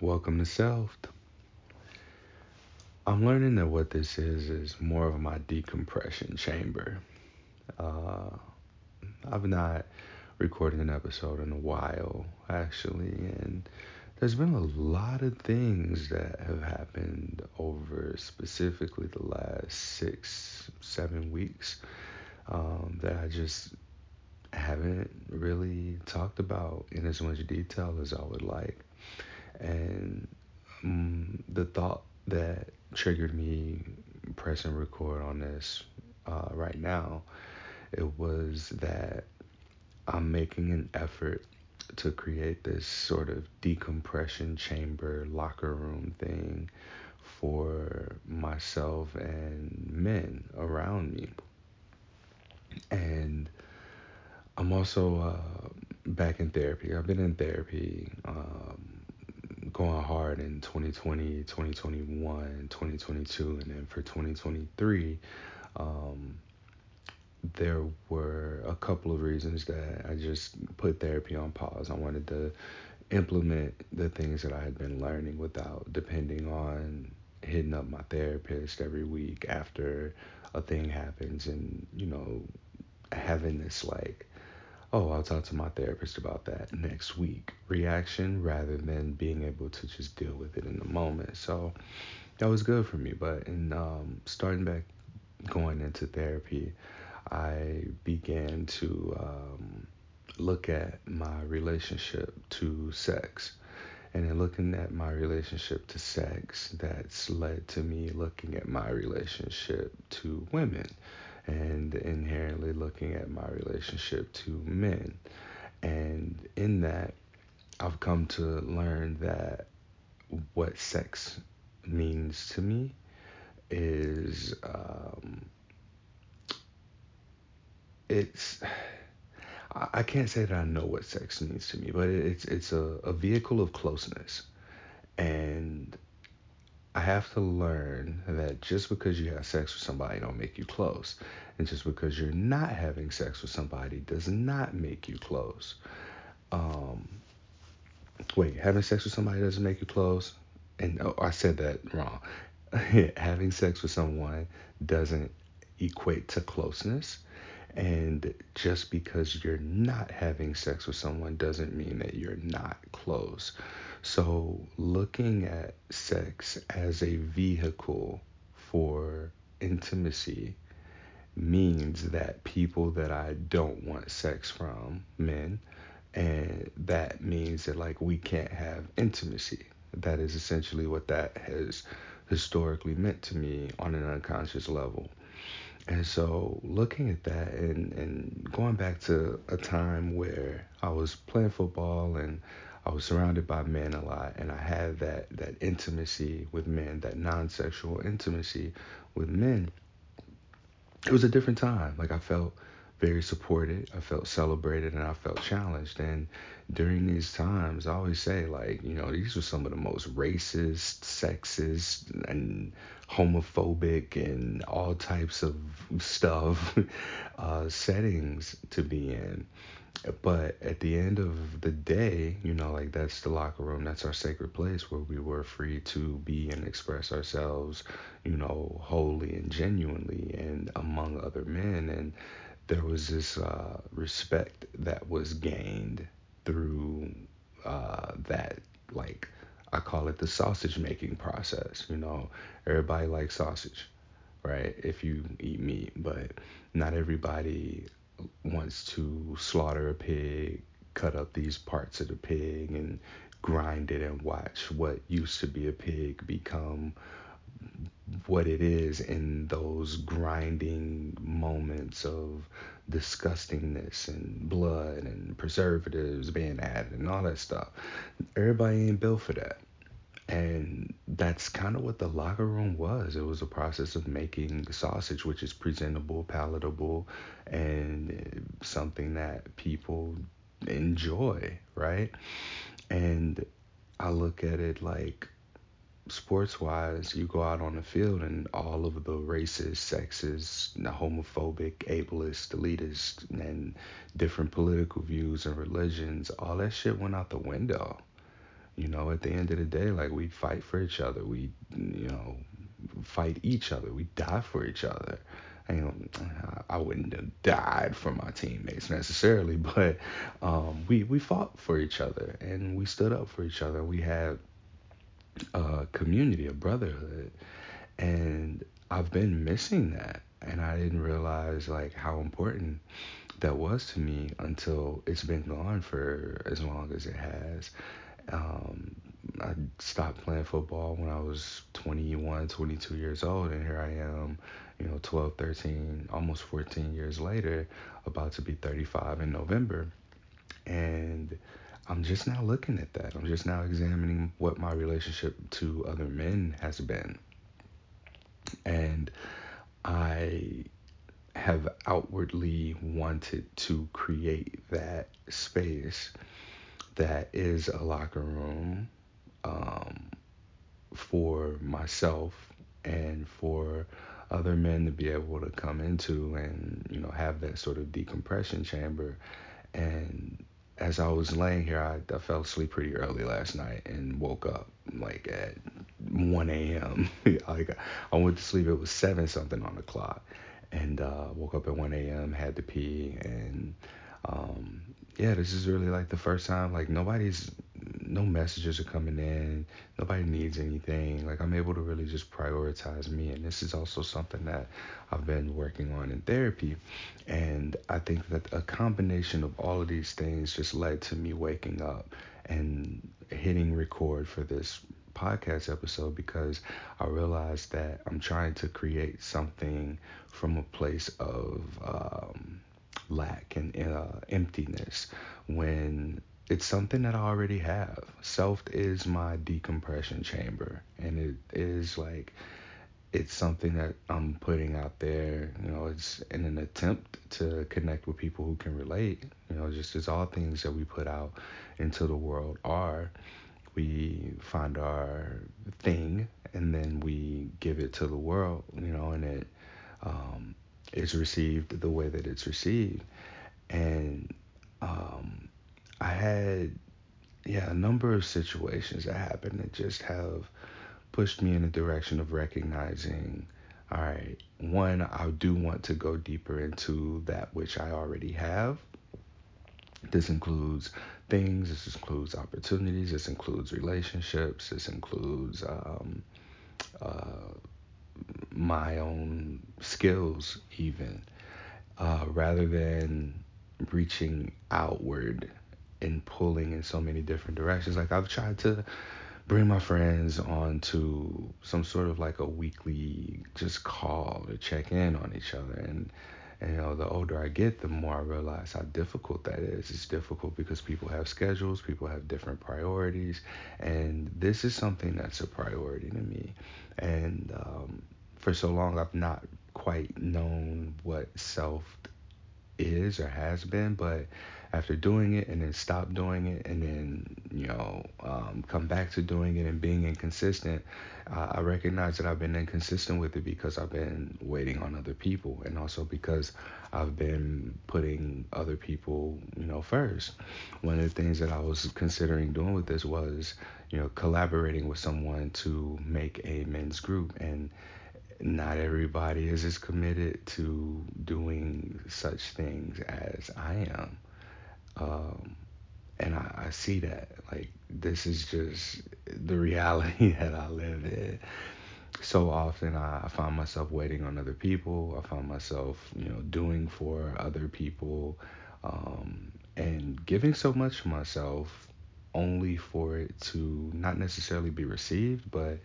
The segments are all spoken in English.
welcome to Selfed. I'm learning that what this is is more of my decompression chamber. Uh, I've not recorded an episode in a while, actually, and there's been a lot of things that have happened over specifically the last six, seven weeks um, that I just haven't really talked about in as much detail as I would like. And um, the thought that triggered me pressing record on this uh, right now, it was that I'm making an effort to create this sort of decompression chamber locker room thing for myself and men around me. And I'm also uh, back in therapy. I've been in therapy um, going hard in 2020, 2021, 2022, and then for 2023. Um, there were a couple of reasons that I just put therapy on pause. I wanted to implement the things that I had been learning without depending on hitting up my therapist every week after a thing happens and, you know, having this like, oh, I'll talk to my therapist about that next week reaction rather than being able to just deal with it in the moment. So that was good for me. But in um, starting back going into therapy, I began to um, look at my relationship to sex. And in looking at my relationship to sex, that's led to me looking at my relationship to women and inherently looking at my relationship to men. And in that, I've come to learn that what sex means to me is um, it's I can't say that I know what sex means to me, but it's it's a, a vehicle of closeness. And I have to learn that just because you have sex with somebody don't make you close. And just because you're not having sex with somebody does not make you close. Um, wait, having sex with somebody doesn't make you close? And oh, I said that wrong. having sex with someone doesn't equate to closeness. And just because you're not having sex with someone doesn't mean that you're not close. So, looking at sex as a vehicle for intimacy means that people that I don't want sex from, men, and that means that like we can't have intimacy. That is essentially what that has historically meant to me on an unconscious level. And so looking at that and, and going back to a time where I was playing football and I was surrounded by men a lot and I had that, that intimacy with men, that non sexual intimacy with men, it was a different time. Like I felt very supported, I felt celebrated, and I felt challenged. And during these times, I always say, like, you know, these were some of the most racist, sexist, and homophobic, and all types of stuff uh, settings to be in. But at the end of the day, you know, like that's the locker room, that's our sacred place where we were free to be and express ourselves, you know, wholly and genuinely and among other men. And there was this uh, respect that was gained through uh, that, like, I call it the sausage making process. You know, everybody likes sausage, right? If you eat meat, but not everybody wants to slaughter a pig, cut up these parts of the pig, and grind it and watch what used to be a pig become what it is in those grinding moments of disgustingness and blood and preservatives being added and all that stuff. Everybody ain't built for that. And that's kind of what the locker room was. It was a process of making sausage, which is presentable, palatable, and something that people enjoy, right? And I look at it like sports wise, you go out on the field and all of the racist, sexist, homophobic, ableist, elitist, and different political views and religions, all that shit went out the window you know, at the end of the day, like we fight for each other. We, you know, fight each other. We die for each other. You know, I wouldn't have died for my teammates necessarily, but um, we we fought for each other and we stood up for each other. We had a community, a brotherhood, and I've been missing that, and I didn't realize like how important that was to me until it's been gone for as long as it has. Um, I stopped playing football when I was 21, 22 years old, and here I am, you know, 12, 13, almost 14 years later, about to be 35 in November. And I'm just now looking at that. I'm just now examining what my relationship to other men has been. And I have outwardly wanted to create that space that is a locker room um, for myself and for other men to be able to come into and you know have that sort of decompression chamber and as I was laying here, I, I fell asleep pretty early last night and woke up like at 1 a.m. like I went to sleep, it was seven something on the clock, and uh, woke up at 1 a.m. Had to pee, and um, yeah, this is really like the first time like nobody's no messages are coming in. Nobody needs anything. Like i'm able to really just prioritize me and this is also something that i've been working on in therapy. And i think that a combination of all of these things just led to me waking up and hitting record for this podcast episode because I realized that I'm trying to create something from a place of um, lack and uh, emptiness when it's something that I already have. Selfed is my decompression chamber, and it is like it's something that I'm putting out there. You know, it's in an attempt to connect with people who can relate. You know, just as all things that we put out into the world are, we find our thing and then we give it to the world. You know, and it um, is received the way that it's received, and um, I had yeah a number of situations that happened that just have pushed me in the direction of recognizing all right one I do want to go deeper into that which I already have. This includes things this includes opportunities this includes relationships this includes um, uh, my own skills even uh, rather than reaching outward and pulling in so many different directions. Like I've tried to bring my friends on to some sort of like a weekly just call to check in on each other. And and you know the older I get the more I realize how difficult that is. It's difficult because people have schedules people have different priorities and this is something that's a priority to me. And um, for so long I've not quite known what Selfed is or has been, but after doing it and then stop doing it and then you know um, come back to doing it and being inconsistent, uh, I recognize that I've been inconsistent with it because I've been waiting on other people and also because I've been putting other people you know first. One of the things that I was considering doing with this was you know collaborating with someone to make a men's group and not everybody is as committed to doing such things as I am. Um, and I, I, see that. Like, this is just the reality that I live in. So often I, I find myself waiting on other people. I find myself, you know, doing for other people um, and giving so much of myself only for it to not necessarily be received, but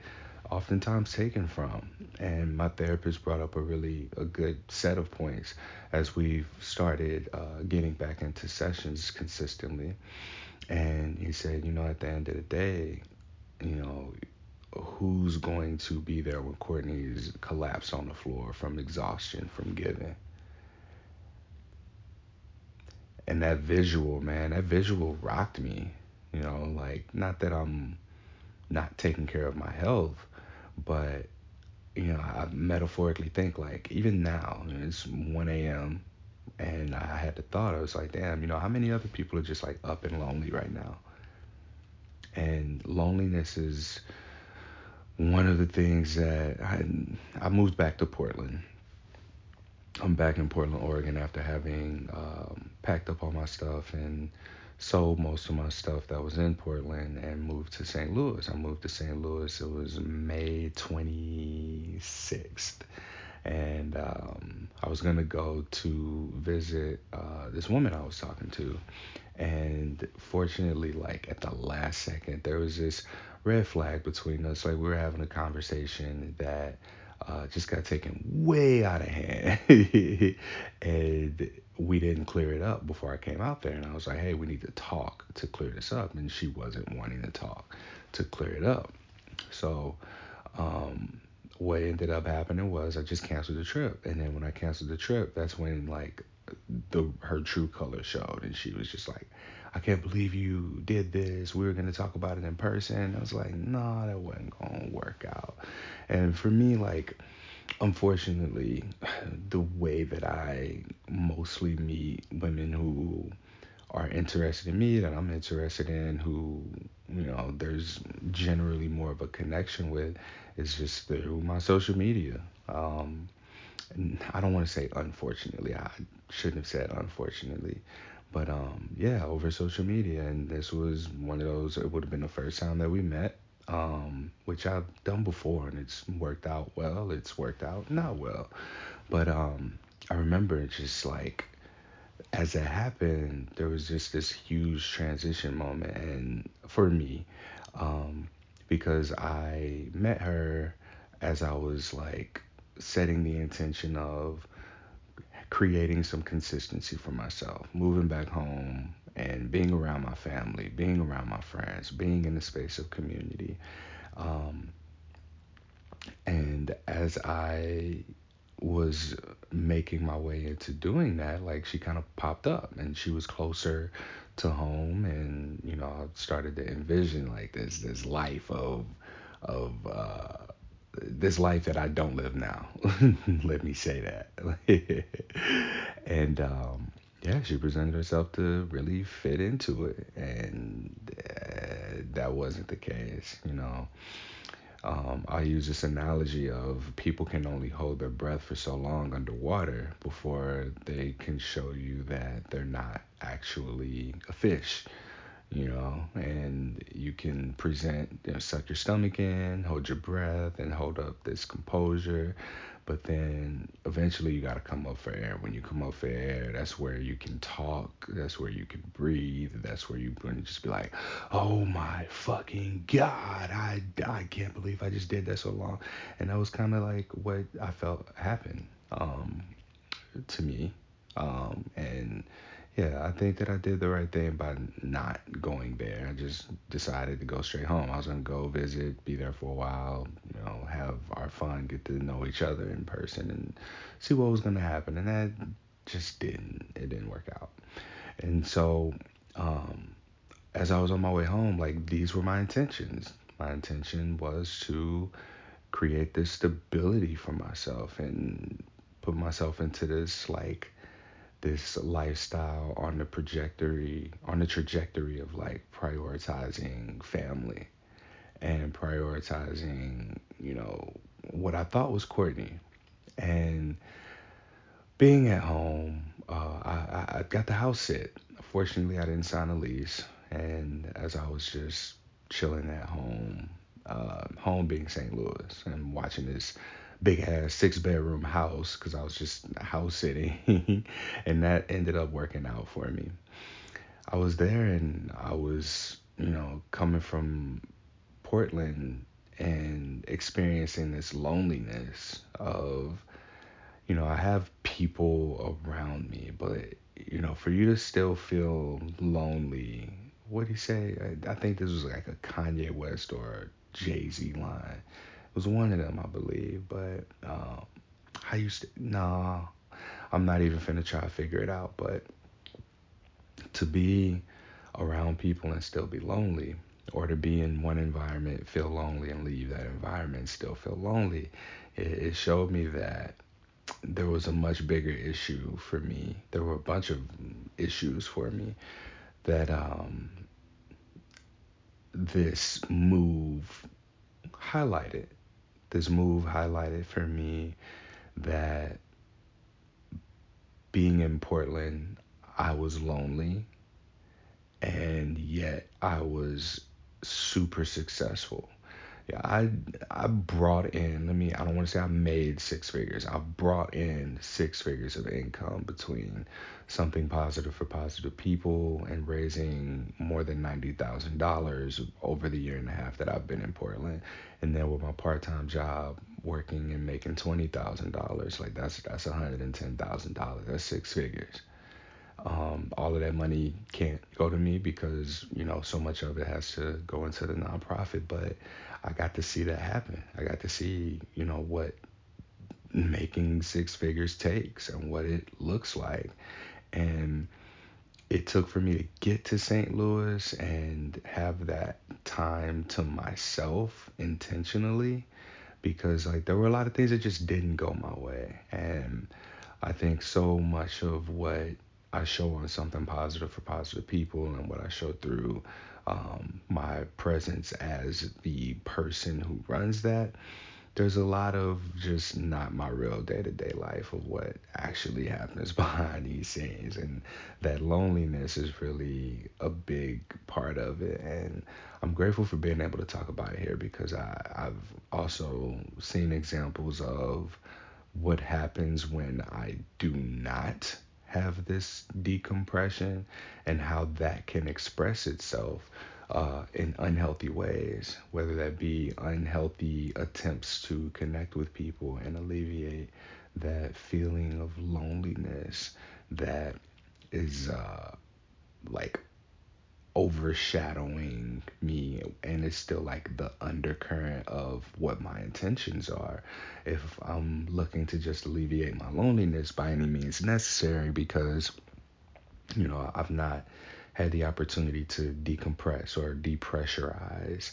oftentimes taken from. And my therapist brought up a really a good set of points as we've started uh, getting back into sessions consistently. And he said, you know, at the end of the day, you know, who's going to be there when Courtney's collapsed on the floor from exhaustion from giving? And that visual, man, that visual rocked me. You know, like not that I'm not taking care of my health, but you know, I metaphorically think like even now it's 1 a.m. and I had the thought I was like, damn, you know, how many other people are just like up and lonely right now? And loneliness is one of the things that I I moved back to Portland. I'm back in Portland, Oregon after having um, packed up all my stuff and sold most of my stuff that was in Portland and moved to St. Louis. I moved to St. Louis. It was May 26th. And um, I was going to go to visit uh, this woman I was talking to. And fortunately, like at the last second, there was this red flag between us. Like we were having a conversation that uh, just got taken way out of hand. and we didn't clear it up before I came out there. And I was like, hey, we need to talk to clear this up. And she wasn't wanting to talk to clear it up. So, um, what ended up happening was I just canceled the trip. And then when I canceled the trip, that's when like the her true color showed. And she was just like, I can't believe you did this. We were going to talk about it in person. I was like, no, nah, that wasn't going to work out. And for me, like, unfortunately, the way that I mostly meet women who are interested in me, that I'm interested in, who, you know, there's generally more of a connection with, is just through my social media. Um, I don't want to say unfortunately. I shouldn't have said unfortunately. But um, yeah, over social media, and this was one of those. It would have been the first time that we met, um, which I've done before, and it's worked out well. It's worked out not well, but um, I remember just like as it happened, there was just this huge transition moment, and for me, um, because I met her as I was like setting the intention of creating some consistency for myself, moving back home and being around my family, being around my friends, being in the space of community. Um, and as I was making my way into doing that, like she kind of popped up and she was closer to home and you know I started to envision like this this life of of uh, this life that I don't live now. Let me say that. and um, yeah, she presented herself to really fit into it, and uh, that wasn't the case. You know, um, I use this analogy of people can only hold their breath for so long underwater before they can show you that they're not actually a fish you know, and you can present, you know, suck your stomach in, hold your breath, and hold up this composure. But then eventually you got to come up for air. When you come up for air, that's where you can talk. That's where you can breathe. That's where you can just be like, oh my fucking God, I, I can't believe I just did that so long. And that was kind of like what I felt happened um, to me. Um, and yeah, I think that I did the right thing by not going there. I just decided to go straight home. I was gonna go visit, be there for a while, you know, have our fun, get to know each other in person, and see what was gonna happen. And that just didn't. It didn't work out. And so, um, as I was on my way home, like these were my intentions. My intention was to create this stability for myself and put myself into this like this lifestyle on the trajectory on the trajectory of like prioritizing family and prioritizing you know what I thought was Courtney and being at home uh, I, I got the house sit fortunately I didn't sign a lease and as I was just chilling at home uh, home being St. Louis and watching this big ass six bedroom house because I was just house sitting, and that ended up working out for me. I was there and I was, you know, coming from Portland and experiencing this loneliness of, you know, I have people around me, but, you know, for you to still feel lonely, what do you say? I, I think this was like a Kanye West or Jay Z line was one of them, I believe. But um, I used to, nah, I'm not even finna try to figure it out. But to be around people and still be lonely, or to be in one environment, feel lonely, and leave that environment, still feel lonely, it, it showed me that there was a much bigger issue for me. There were a bunch of issues for me that um, this move highlighted. This move highlighted for me that being in Portland, I was lonely and yet I was super successful. I I brought in. Let me. I don't want to say I made six figures. I brought in six figures of income between something positive for positive people and raising more than ninety thousand dollars over the year and a half that I've been in Portland, and then with my part time job working and making twenty thousand dollars, like that's that's one hundred and ten thousand dollars. That's six figures. Um, all of that money can't go to me because you know so much of it has to go into the nonprofit. But I got to see that happen. I got to see you know what making six figures takes and what it looks like. And it took for me to get to St. Louis and have that time to myself intentionally because like there were a lot of things that just didn't go my way and I think so much of what I show on something positive for positive people and what I show through um, my presence as the person who runs that. There's a lot of just not my real day to day life of what actually happens behind these scenes. And that loneliness is really a big part of it. And I'm grateful for being able to talk about it here because I, I've also seen examples of what happens when I do not have this decompression and how that can express itself uh, in unhealthy ways, whether that be unhealthy attempts to connect with people and alleviate that feeling of loneliness that is uh, like overshadowing me and it's still like the undercurrent of what my intentions are. If i'm looking to just alleviate my loneliness by any means necessary because you know i've not had the opportunity to decompress or depressurize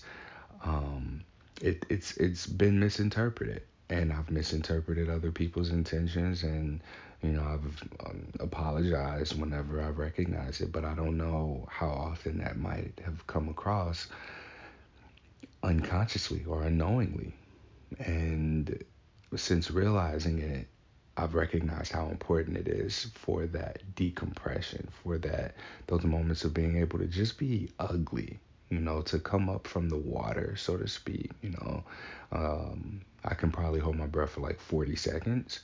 um, it, it's it's been misinterpreted and i've misinterpreted other people's intentions and you know, I've um, apologized whenever I recognize it, but I don't know how often that might have come across unconsciously or unknowingly. And since realizing it, I've recognized how important it is for that decompression, for that those moments of being able to just be ugly, you know, to come up from the water, so to speak. You know, um, I can probably hold my breath for like 40 seconds,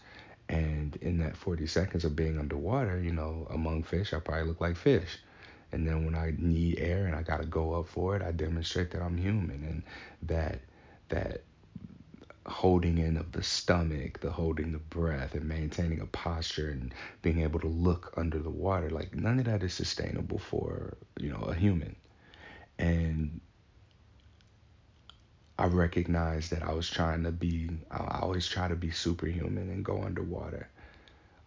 and in that 40 seconds of being underwater, you know, among fish, I probably look like fish. And then when I need air and I got to go up for it, I demonstrate that I'm human and that that holding in of the stomach, the holding the breath and maintaining a posture and being able to look under the water, like none of that is sustainable for, you know, a human. And I recognized that I was trying to be, I always try to be superhuman and go underwater.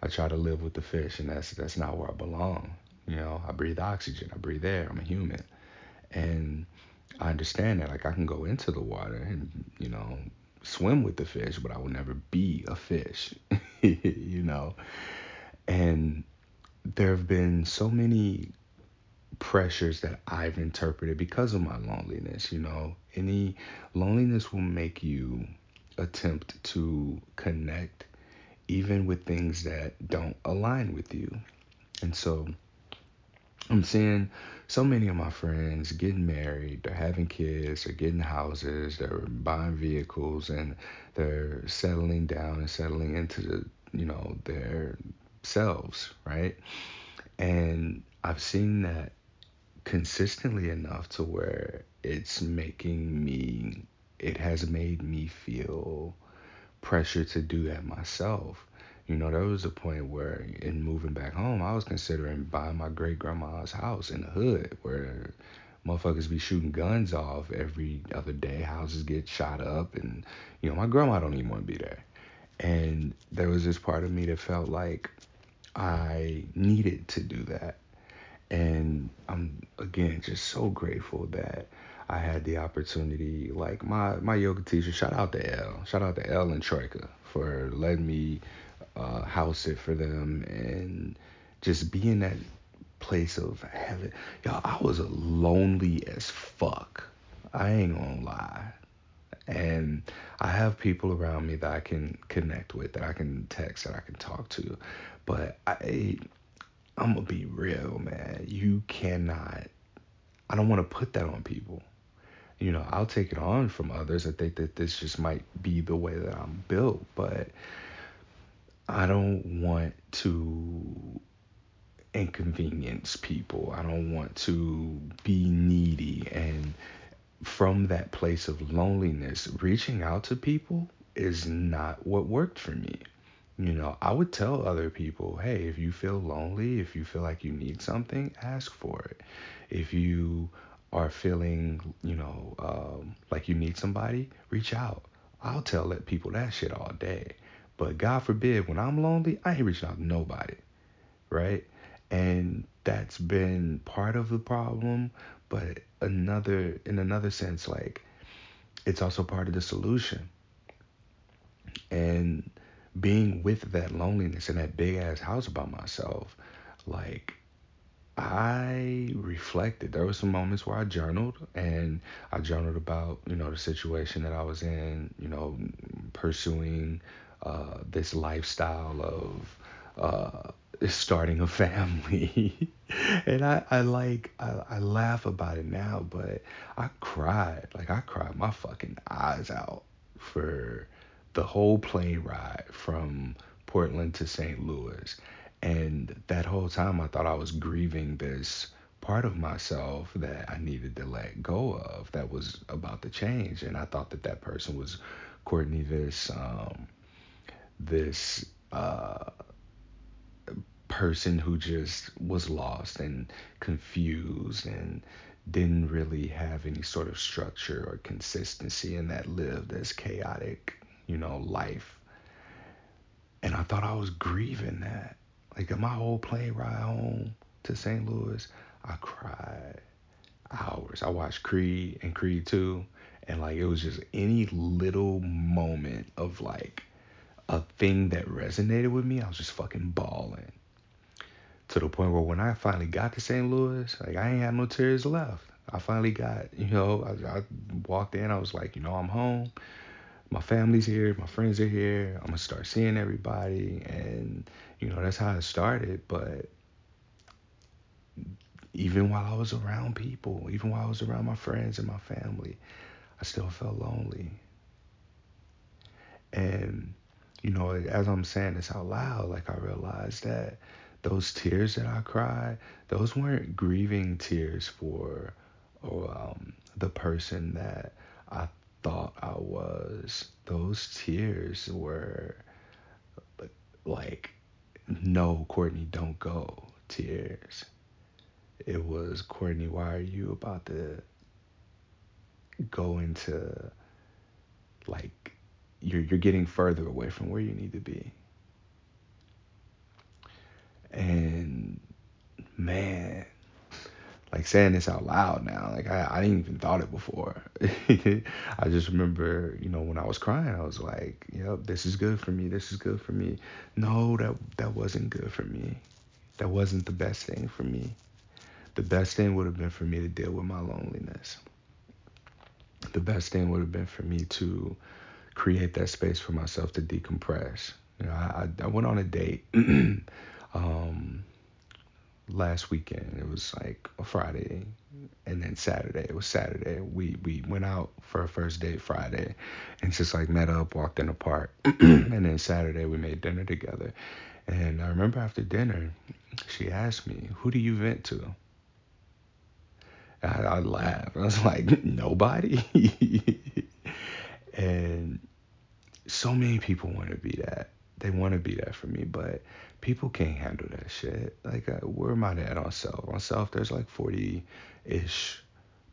I try to live with the fish, and that's that's not where I belong. You know, I breathe oxygen, I breathe air, I'm a human, and I understand that. Like I can go into the water and you know swim with the fish, but I will never be a fish. you know, and there have been so many pressures that I've interpreted because of my loneliness. You know, any loneliness will make you attempt to connect even with things that don't align with you. And so I'm seeing so many of my friends getting married, they're having kids, they're getting houses, they're buying vehicles, and they're settling down and settling into the, you know, their selves, right? And I've seen that consistently enough to where it's making me it has made me feel pressure to do that myself. You know, there was a point where in moving back home, I was considering buying my great grandma's house in the hood where motherfuckers be shooting guns off every other day. Houses get shot up, and you know, my grandma don't even want to be there. And there was this part of me that felt like I needed to do that. And I'm again just so grateful that I had the opportunity. Like my my yoga teacher, shout out to L, shout out to L and Troika for letting me uh, house it for them and just be in that place of having. Y'all, I was lonely as fuck I ain't gonna lie. And I have people around me that I can connect with, that I can text, that I can talk to. But I I'm gonna be real, man. You cannot I don't want to put that on people. You know, I'll take it on from others. I think that this just might be the way that I'm built, but I don't want to inconvenience people. I don't want to be needy. And from that place of loneliness, reaching out to people is not what worked for me. You know, I would tell other people, hey, if you feel lonely, if you feel like you need something, ask for it. If you are feeling, you know, um, like you need somebody, reach out. I'll tell that people that shit all day. But God forbid, when I'm lonely, I ain't reaching out to nobody, right? And that's been part of the problem, but another, in another sense, like it's also part of the solution. And being with that loneliness in that big ass house by myself, like I reflected. There were some moments where I journaled and I journaled about, you know, the situation that I was in, you know, pursuing uh, this lifestyle of uh, starting a family. and I, I like, I, I laugh about it now, but I cried. Like, I cried my fucking eyes out for the whole plane ride from Portland to St. Louis. And that whole time, I thought I was grieving this part of myself that I needed to let go of that was about to change. And I thought that that person was Courtney, this, um, this, uh, person who just was lost and confused and didn't really have any sort of structure or consistency and that lived as chaotic, you know, life. And I thought I was grieving that. Like my whole plane ride home to St. Louis, I cried hours. I watched Creed and Creed 2, and like it was just any little moment of like a thing that resonated with me, I was just fucking bawling. To the point where when I finally got to St. Louis, like I ain't had no tears left. I finally got, you know, I, I walked in, I was like, you know, I'm home my family's here, my friends are here. I'm gonna start seeing everybody, and you know that's how it started. But even while I was around people, even while I was around my friends and my family, I still felt lonely. And you know, as I'm saying this out loud, like I realized that those tears that I cried, those weren't grieving tears for or um, the person that I thought I was. Those tears were like, no, Courtney, don't go tears. It was, Courtney, why are you about to go into like you're you're getting further away from where you need to be. And man, like saying this out loud now. Like I, I didn't even thought it before. I just remember, you know, when I was crying, I was like, "Yep, this is good for me. This is good for me." No, that that wasn't good for me. That wasn't the best thing for me. The best thing would have been for me to deal with my loneliness. The best thing would have been for me to create that space for myself to decompress. You know, I, I went on a date. um, last weekend. It was like a Friday, and then Saturday. It was Saturday. We we went out for a first date Friday, and just like met up, walked in the park, and then Saturday we made dinner together. And I remember after dinner, she asked me, "Who do you vent to?" I, I laughed. I was like, "Nobody." and so many people want to be that. They want to be that for me, but people can't handle that shit. Like, uh, where am I at on Selfed? On Selfed, there's like 40 ish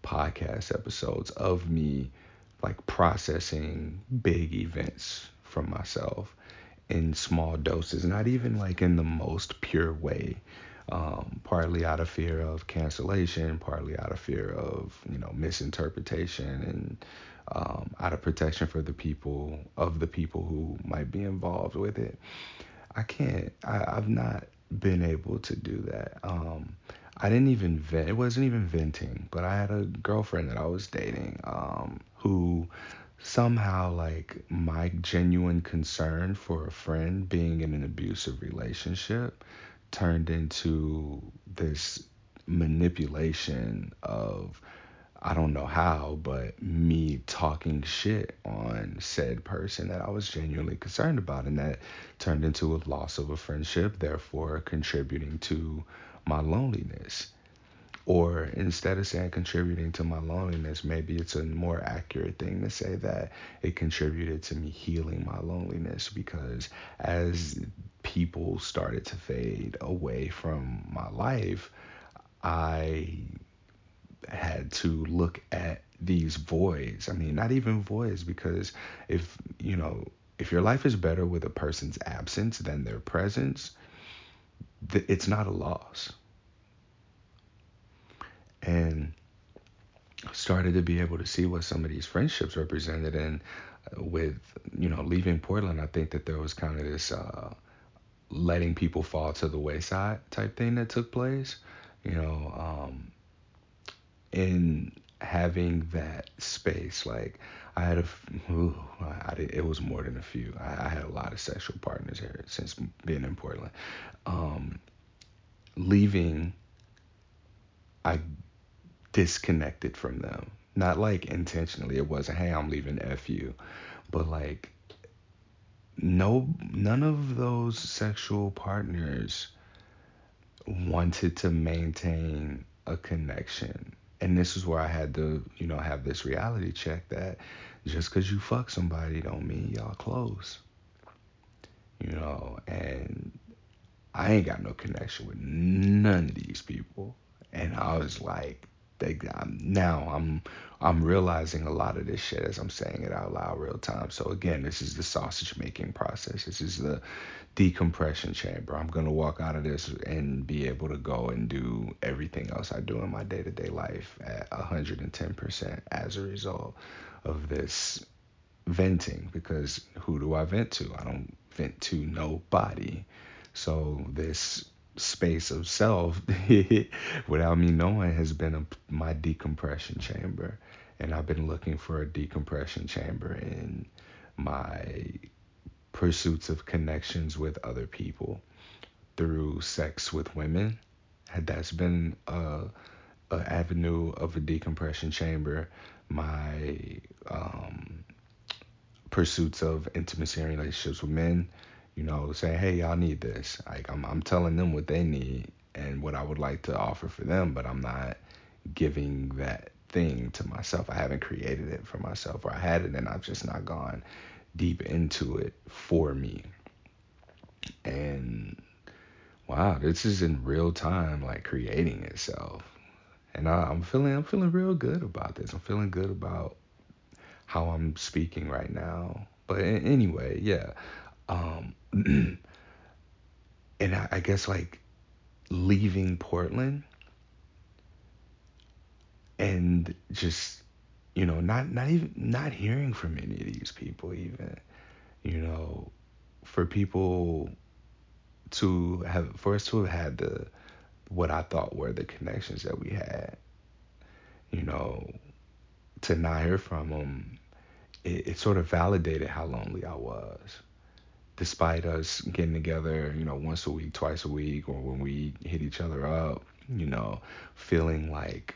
podcast episodes of me like processing big events from myself in small doses, not even like in the most pure way. Um, partly out of fear of cancellation, partly out of fear of you know misinterpretation, and um, out of protection for the people of the people who might be involved with it. I can't. I, I've not been able to do that. Um, I didn't even vent. It wasn't even venting, but I had a girlfriend that I was dating, um, who somehow like my genuine concern for a friend being in an abusive relationship turned into this manipulation of I don't know how, but me talking shit on said person that I was genuinely concerned about, and that turned into a loss of a friendship, therefore contributing to my loneliness. Or instead of saying contributing to my loneliness, maybe it's a more accurate thing to say that it contributed to me healing my loneliness because as people started to fade away from my life, I had to look at these voids. I mean, not even voids, because if, you know, if your life is better with a person's absence than their presence, it's not a loss. And started to be able to see what some of these friendships represented. And uh, with, you know, leaving Portland, I think that there was kind of this uh, letting people fall to the wayside type thing that took place. You know, um, in having that space. Like I had a, ooh, I did, it was more than a few. I, I, had a lot of sexual partners here since being in Portland. Um, leaving, I disconnected from them. Not like intentionally. It wasn't, hey, I'm leaving F you, but like no, none of those sexual partners wanted to maintain a connection and this is where I had to, you know, have this reality check that just because you fuck somebody don't mean y'all close. You know, and I ain't got no connection with none of these people. And I was like, they, I'm, now I'm I'm realizing a lot of this shit as I'm saying it out loud real time. So again, this is the sausage making process. This is the decompression chamber. I'm gonna walk out of this and be able to go and do everything else I do in my day to day life at 110% as a result of this venting. Because who do I vent to? I don't vent to nobody. So this space of Selfed without me knowing has been a, my decompression chamber. And i've been looking for a decompression chamber in my pursuits of connections with other people through sex with women. That's been a, a avenue of a decompression chamber. My um, pursuits of intimacy and relationships with men you know, saying, hey, y'all need this. Like I'm, I'm telling them what they need and what I would like to offer for them, but I'm not giving that thing to myself. I haven't created it for myself, or I had it and I've just not gone deep into it for me. And wow, this is in real time, like creating itself. And I, I'm feeling, I'm feeling real good about this. I'm feeling good about how I'm speaking right now. But anyway, yeah. Um, and I, I guess like leaving Portland and just you know not not even not hearing from any of these people even you know for people to have for us to have had the what I thought were the connections that we had you know to not hear from them it, it sort of validated how lonely I was despite us getting together, you know, once a week, twice a week, or when we hit each other up, you know, feeling like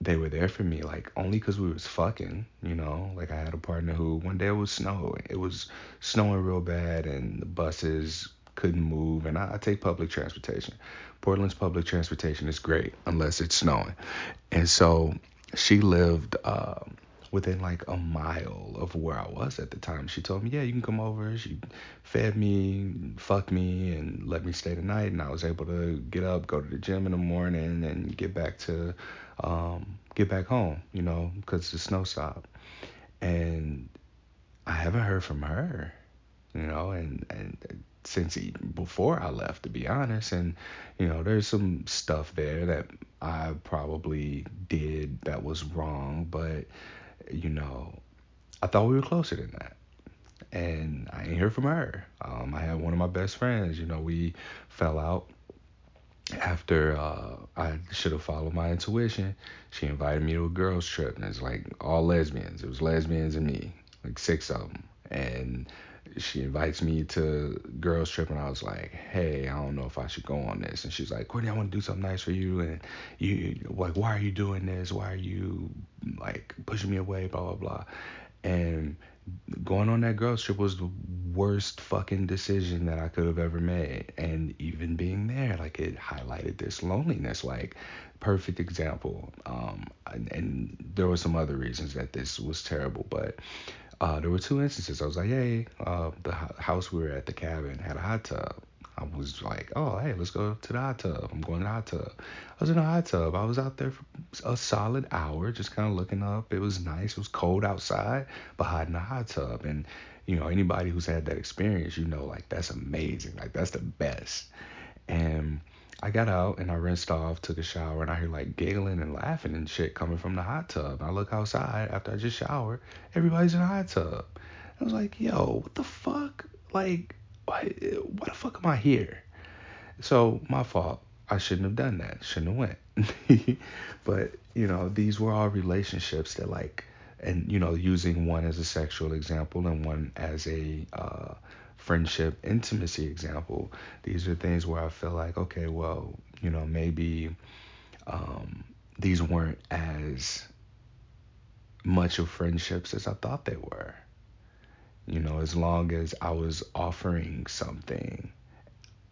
they were there for me, like only because we was fucking, you know. Like I had a partner who one day it was snow, it was snowing real bad, and the buses couldn't move, and I, I take public transportation. Portland's public transportation is great unless it's snowing, and so she lived. Um, within like a mile of where I was at the time. She told me, "Yeah, you can come over." She fed me, fucked me, and let me stay the night. And I was able to get up, go to the gym in the morning, and get back to um, get back home. You know, because the snow stopped. And I haven't heard from her. You know, and and since before I left, to be honest. And you know, there's some stuff there that I probably did that was wrong, but you know, I thought we were closer than that. And I ain't hear from her. Um, I had one of my best friends, you know, we fell out after uh, I should have followed my intuition, she invited me to a girls trip, and it's like all lesbians. It was lesbians and me, like six of them, and she invites me to girls trip and I was like, hey, I don't know if I should go on this. And she's like, Courtney, I want to do something nice for you. And you like, why are you doing this? Why are you like pushing me away? Blah blah blah. And going on that girls trip was the worst fucking decision that I could have ever made. And even being there, like it highlighted this loneliness. Like perfect example. Um, and, and there were some other reasons that this was terrible, but uh, there were two instances. I was like, hey, uh, the house we were at, the cabin, had a hot tub. I was like, oh, hey, let's go to the hot tub. I'm going to the hot tub. I was in the hot tub. I was out there for a solid hour, just kind of looking up. It was nice. It was cold outside, but hot in the hot tub. And, you know, anybody who's had that experience, you know, like, that's amazing. Like, that's the best. And I got out and I rinsed off, took a shower, and I hear like giggling and laughing and shit coming from the hot tub. And I look outside after I just showered, everybody's in the hot tub. I was like, yo, what the fuck? Like, why, why the fuck am I here? So, my fault. I shouldn't have done that. Shouldn't have went. but, you know, these were all relationships that, like, and, you know, using one as a sexual example and one as a, uh, friendship, intimacy example. These are things where I feel like, okay, well, you know, maybe um, these weren't as much of friendships as I thought they were. You know, as long as I was offering something,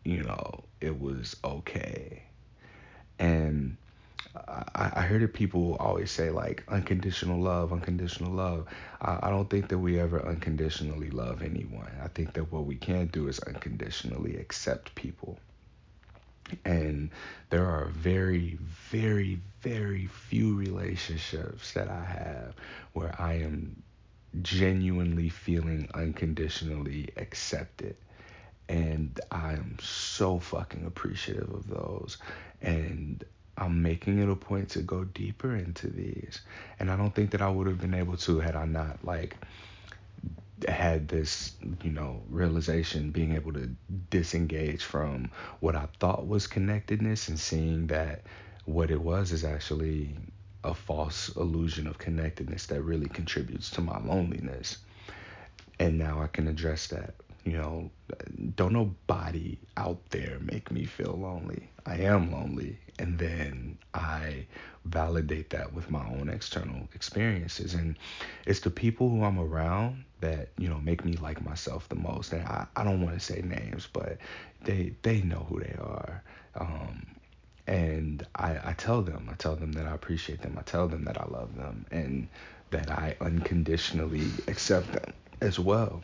you know, it was okay. And I, I heard it people always say like unconditional love, unconditional love. I, I don't think that we ever unconditionally love anyone. I think that what we can do is unconditionally accept people. And there are very, very, very few relationships that I have where I am genuinely feeling unconditionally accepted. And I am so fucking appreciative of those. And I'm making it a point to go deeper into these. And I don't think that I would have been able to had I not like had this, you know, realization, being able to disengage from what I thought was connectedness and seeing that what it was is actually a false illusion of connectedness that really contributes to my loneliness. And now I can address that. You know, don't nobody out there make me feel lonely. I am lonely and then I validate that with my own external experiences. And it's the people who I'm around that, you know, make me like myself the most. And I, I don't want to say names, but they they know who they are. Um, and I, I tell them, I tell them that I appreciate them. I tell them that I love them and that I unconditionally accept them as well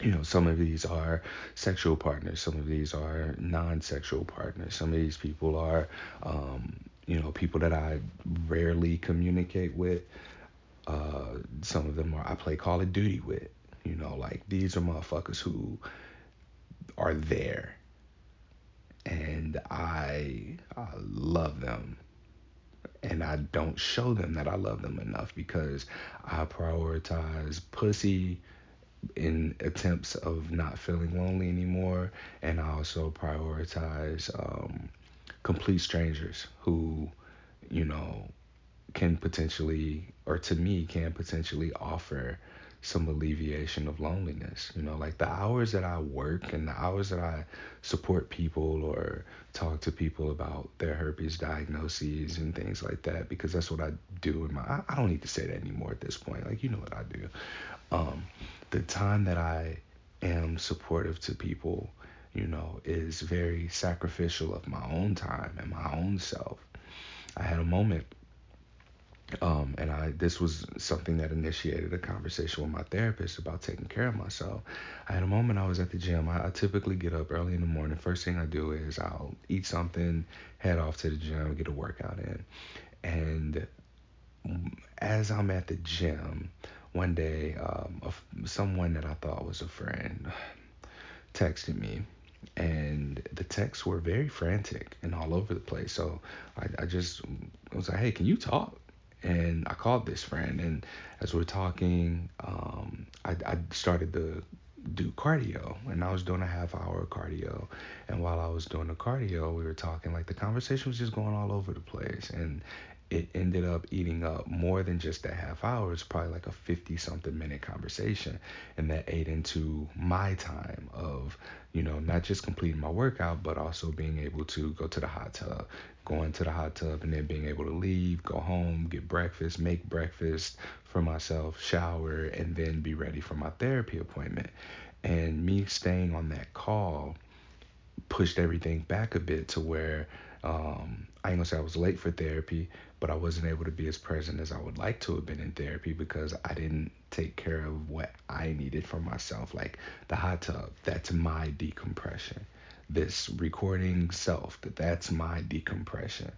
you know, some of these are sexual partners, some of these are non-sexual partners, some of these people are, um, you know, people that I rarely communicate with. Uh, some of them are I play Call of Duty with. You know, like these are motherfuckers who are there, and I, I love them and I don't show them that I love them enough because I prioritize pussy in attempts of not feeling lonely anymore, and I also prioritize um, complete strangers who, you know, can potentially, or to me, can potentially offer some alleviation of loneliness. You know, like the hours that I work and the hours that I support people or talk to people about their herpes diagnoses and things like that, because that's what I do in my. I, I don't need to say that anymore at this point. Like you know what I do. Um, the time that I am supportive to people, you know, is very sacrificial of my own time and my own self. I had a moment um, and I this was something that initiated a conversation with my therapist about taking care of myself. I had a moment I was at the gym. I, I, typically get up early in the morning. First thing I do is I'll eat something, head off to the gym, get a workout in. And as I'm at the gym, one day, um, someone that I thought was a friend texted me, and the texts were very frantic and all over the place. So I, I just I was like, "Hey, can you talk?" And I called this friend, and as we're talking, um, I, I started to do cardio and I was doing a half hour cardio and while I was doing the cardio we were talking like the conversation was just going all over the place and it ended up eating up more than just a half hour it's probably like a 50 something minute conversation and that ate into my time of you know not just completing my workout but also being able to go to the hot tub going to the hot tub and then being able to leave go home get breakfast make breakfast for myself, shower, and then be ready for my therapy appointment. And me staying on that call pushed everything back a bit to where um, I ain't gonna say I was late for therapy, but I wasn't able to be as present as I would like to have been in therapy because I didn't take care of what I needed for myself. Like the hot tub, that's my decompression. This recording Selfed, that's my decompression.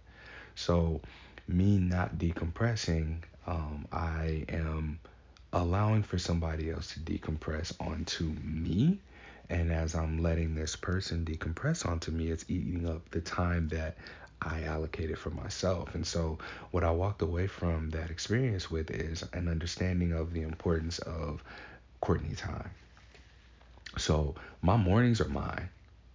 So me not decompressing, um, I am allowing for somebody else to decompress onto me. And as I'm letting this person decompress onto me, it's eating up the time that I allocated for myself. And so, what I walked away from that experience with is an understanding of the importance of Courtney time. So, my mornings are mine.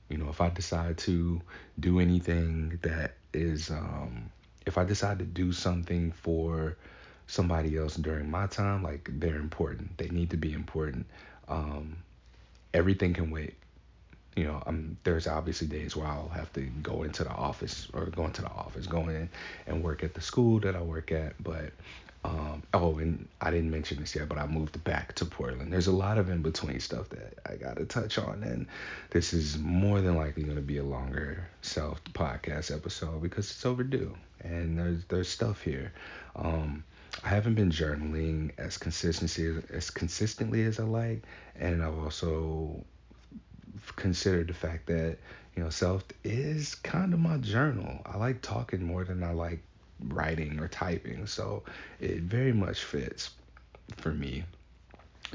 You know, if I decide to do anything that is, um, if I decide to do something for somebody else during my time, like they're important. They need to be important. Um, everything can wait. You know, um, there's obviously days where I'll have to go into the office or go into the office, go in and work at the school that I work at. But um, oh, and I didn't mention this yet, but I moved back to Portland. There's a lot of in between stuff that I got to touch on, and this is more than likely going to be a longer Selfed podcast episode because it's overdue, and there's there's stuff here. Um, I haven't been journaling as consistency as consistently as I like, and I've also considered the fact that you know Selfed is kind of my journal. I like talking more than I like writing or typing, so it very much fits for me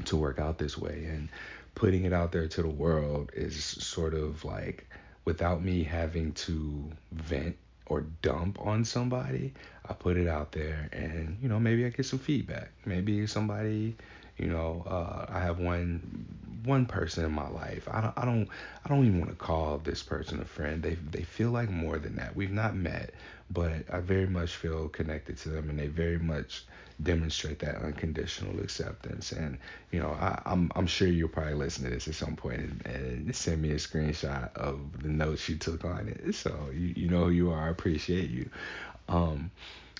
to work out this way and putting it out there to the world is sort of like without me having to vent or dump on somebody, I put it out there and, you know, maybe I get some feedback. Maybe somebody, you know, uh, I have one one person in my life. I don't I don't I don't even want to call this person a friend. They they feel like more than that. We've not met, but I very much feel connected to them and they very much demonstrate that unconditional acceptance. And you know, I, am I'm, I'm sure you'll probably listen to this at some point and, and, send me a screenshot of the notes you took on it. So you you know who you are. I appreciate you. Um,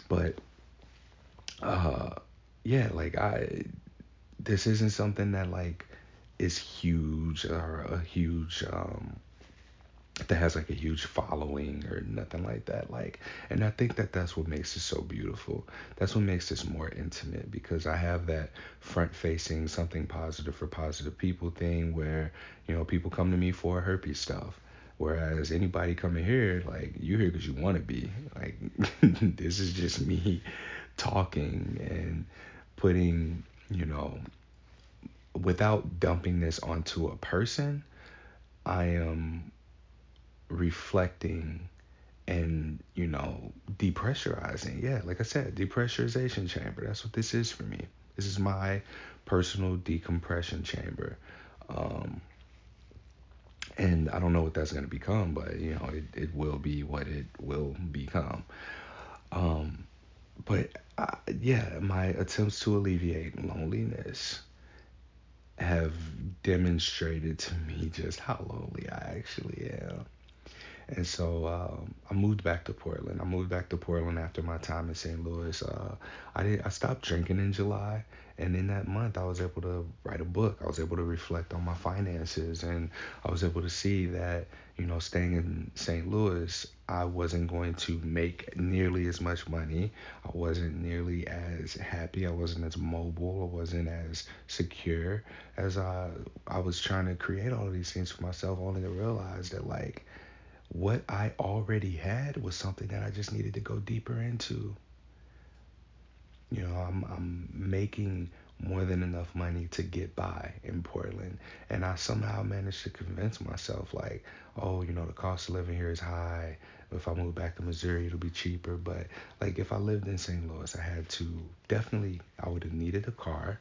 but uh, yeah, like I this isn't something that like is huge or a huge um that has like a huge following or nothing like that like and i think that that's what makes it so beautiful. That's what makes this more intimate because i have that front facing something positive for positive people thing where you know people come to me for herpes stuff. Whereas anybody coming here like you're here because you want to be. Like this is just me talking and putting you know without dumping this onto a person i am reflecting and you know depressurizing. Yeah like i said depressurization chamber. That's what this is for me. This is my personal decompression chamber. Um, and i don't know what that's going to become but you know it, it will be what it will become. Um, but uh, yeah my attempts to alleviate loneliness have demonstrated to me just how lonely i actually am and so um, I moved back to Portland. I moved back to Portland after my time in St. Louis. Uh, I did. I stopped drinking in July, and in that month, I was able to write a book. I was able to reflect on my finances, and I was able to see that you know, staying in St. Louis, I wasn't going to make nearly as much money. I wasn't nearly as happy. I wasn't as mobile. I wasn't as secure as I. I was trying to create all of these things for myself, only to realize that like what I already had was something that I just needed to go deeper into. You know, I'm I'm making more than enough money to get by in Portland, and I somehow managed to convince myself like, oh, you know, the cost of living here is high. If I move back to Missouri, it'll be cheaper. But like if I lived in St. Louis, I had to definitely I would have needed a car.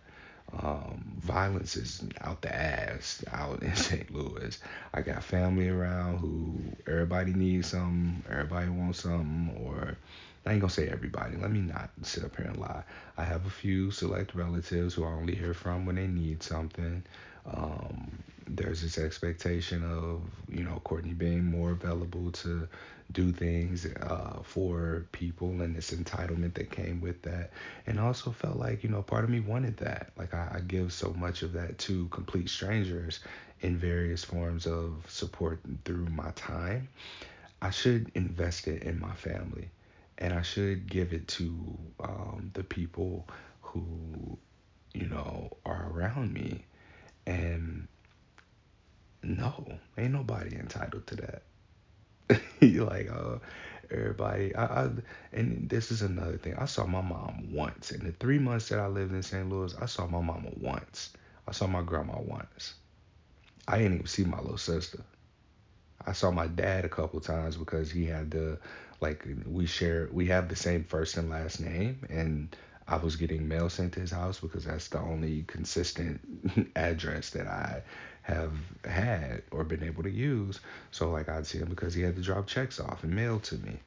Um, violence is out the ass out in St. Louis. I got family around who everybody needs something, everybody wants something, or I ain't gonna say everybody. Let me not sit up here and lie. I have a few select relatives who I only hear from when they need something. Um, there's this expectation of you know Courtney being more available to do things uh, for people and this entitlement that came with that. And also felt like you know part of me wanted that. Like I, I give so much of that to complete strangers in various forms of support through my time. I should invest it in my family and I should give it to um, the people who you know are around me. And no ain't nobody entitled to that like uh everybody I, I and this is another thing. I saw my mom once. In the three months that i lived in st louis i saw my mama once. I saw my grandma once. I didn't even see my little sister. I saw my dad a couple times because he had the like we share we have the same first and last name. And I was getting mail sent to his house because that's the only consistent address that I have had or been able to use. So like I'd see him because he had to drop checks off and mail to me.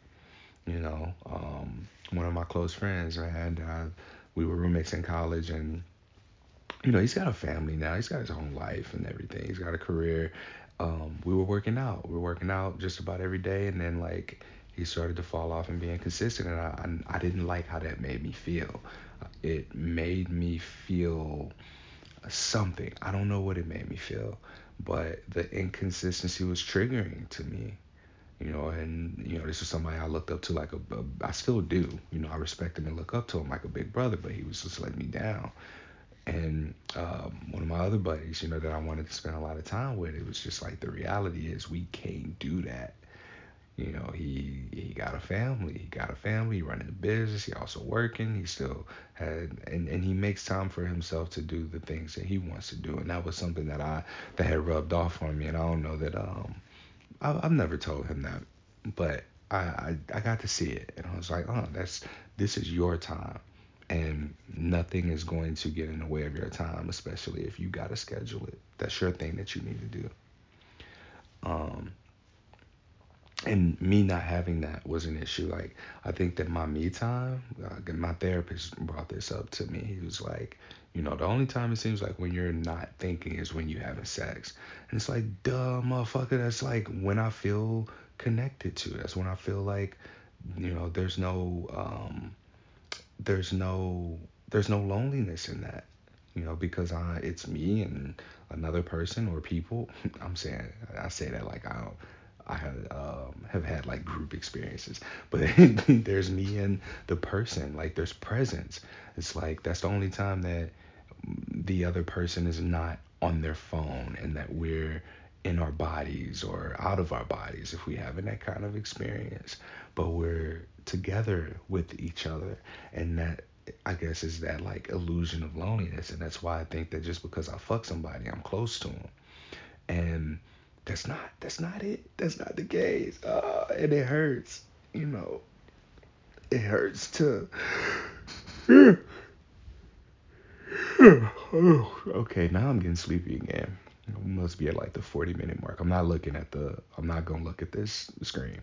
You know, um, one of my close friends, man, uh, we were roommates in college and you know, he's got a family now. He's got his own life and everything. He's got a career. Um, we were working out. We were working out just about every day, and then like he started to fall off and being consistent, and I I didn't like how that made me feel. It made me feel something. I don't know what it made me feel, but the inconsistency was triggering to me. You know, and you know, this was somebody I looked up to like a, a I still do. You know, I respect him and look up to him like a big brother, but he was just letting me down and um, one of my other buddies, you know, that I wanted to spend a lot of time with, it was just like the reality is we can't do that. You know, he he got a family. He got a family. Running a business. He also working. He still had and, and he makes time for himself to do the things that he wants to do. And that was something that I that had rubbed off on me. And I don't know that um I, I've never told him that, but I, I I got to see it, and I was like, oh, that's this is your time and nothing is going to get in the way of your time, especially if you got to schedule it. That's your thing that you need to do. Um, and me not having that was an issue. Like I think that my me time, uh, my therapist brought this up to me. He was like, you know, the only time it seems like when you're not thinking is when you're having sex, and it's like, duh, motherfucker. That's like when I feel connected to. That's when I feel like, you know, there's no um there's no there's no loneliness in that you know because I it's me and another person or people I'm saying I say that like I don't I have um, have had like group experiences. But there's me and the person like there's presence. It's like that's the only time that the other person is not on their phone and that we're in our bodies or out of our bodies if we having that kind of experience. But we're together with each other. And that i guess is that like illusion of loneliness. And that's why i think that just because i fuck somebody i'm close to them and that's not that's not it that's not the case uh, and it hurts you know it hurts to okay, now I'm getting sleepy again. It must be at like the 40 minute mark. I'm not looking at the, I'm not to look at this screen.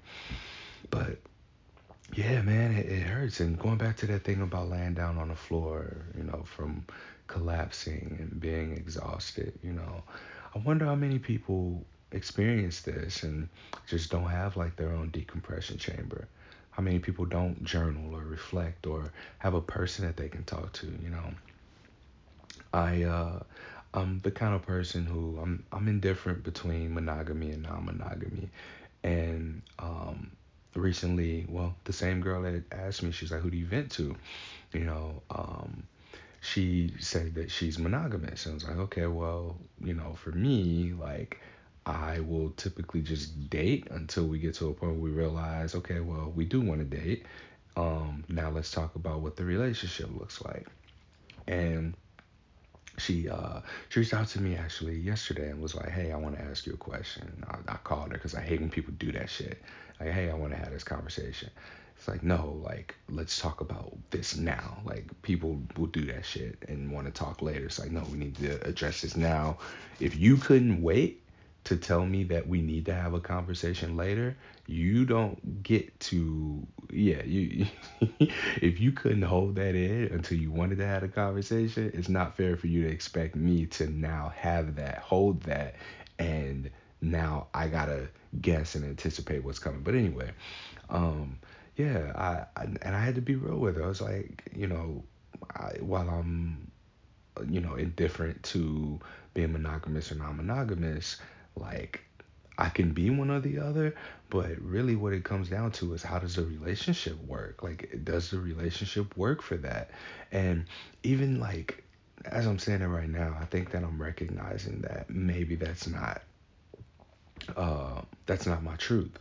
But yeah, man, it, it hurts. And going back to that thing about laying down on the floor, you know, from collapsing and being exhausted, you know, I wonder how many people experience this and just don't have like their own decompression chamber. How many people don't journal or reflect or have a person that they can talk to, you know? I uh I'm the kind of person who I'm I'm indifferent between monogamy and non-monogamy. And um recently, well, the same girl that asked me, she's like, "Who do you vent to?" You know, um she said that she's monogamous. And I was like, "Okay, well, you know, for me, like I will typically just date until we get to a point where we realize, okay, well, we do want to date. Um now let's talk about what the relationship looks like." And she uh she reached out to me actually yesterday and was like, "Hey, I want to ask you a question." I, I called her because I hate when people do that shit. Like, "Hey, I want to have this conversation," It's like, no, like, let's talk about this now. Like, people will do that shit and want to talk later. It's like, no, we need to address this now. If you couldn't wait to tell me that we need to have a conversation later, you don't get to, yeah, you, if you couldn't hold that in until you wanted to have a conversation, it's not fair for you to expect me to now have that, hold that, and now I gotta guess and anticipate what's coming. But anyway, um, yeah, I, I and I had to be real with her. I was like, you know, I, while I'm, you know, indifferent to being monogamous or non-monogamous, like I can be one or the other, but really what it comes down to is how does the relationship work? Like, does the relationship work for that? And even like, as I'm saying it right now, I think that I'm recognizing that maybe that's not, uh, that's not my truth.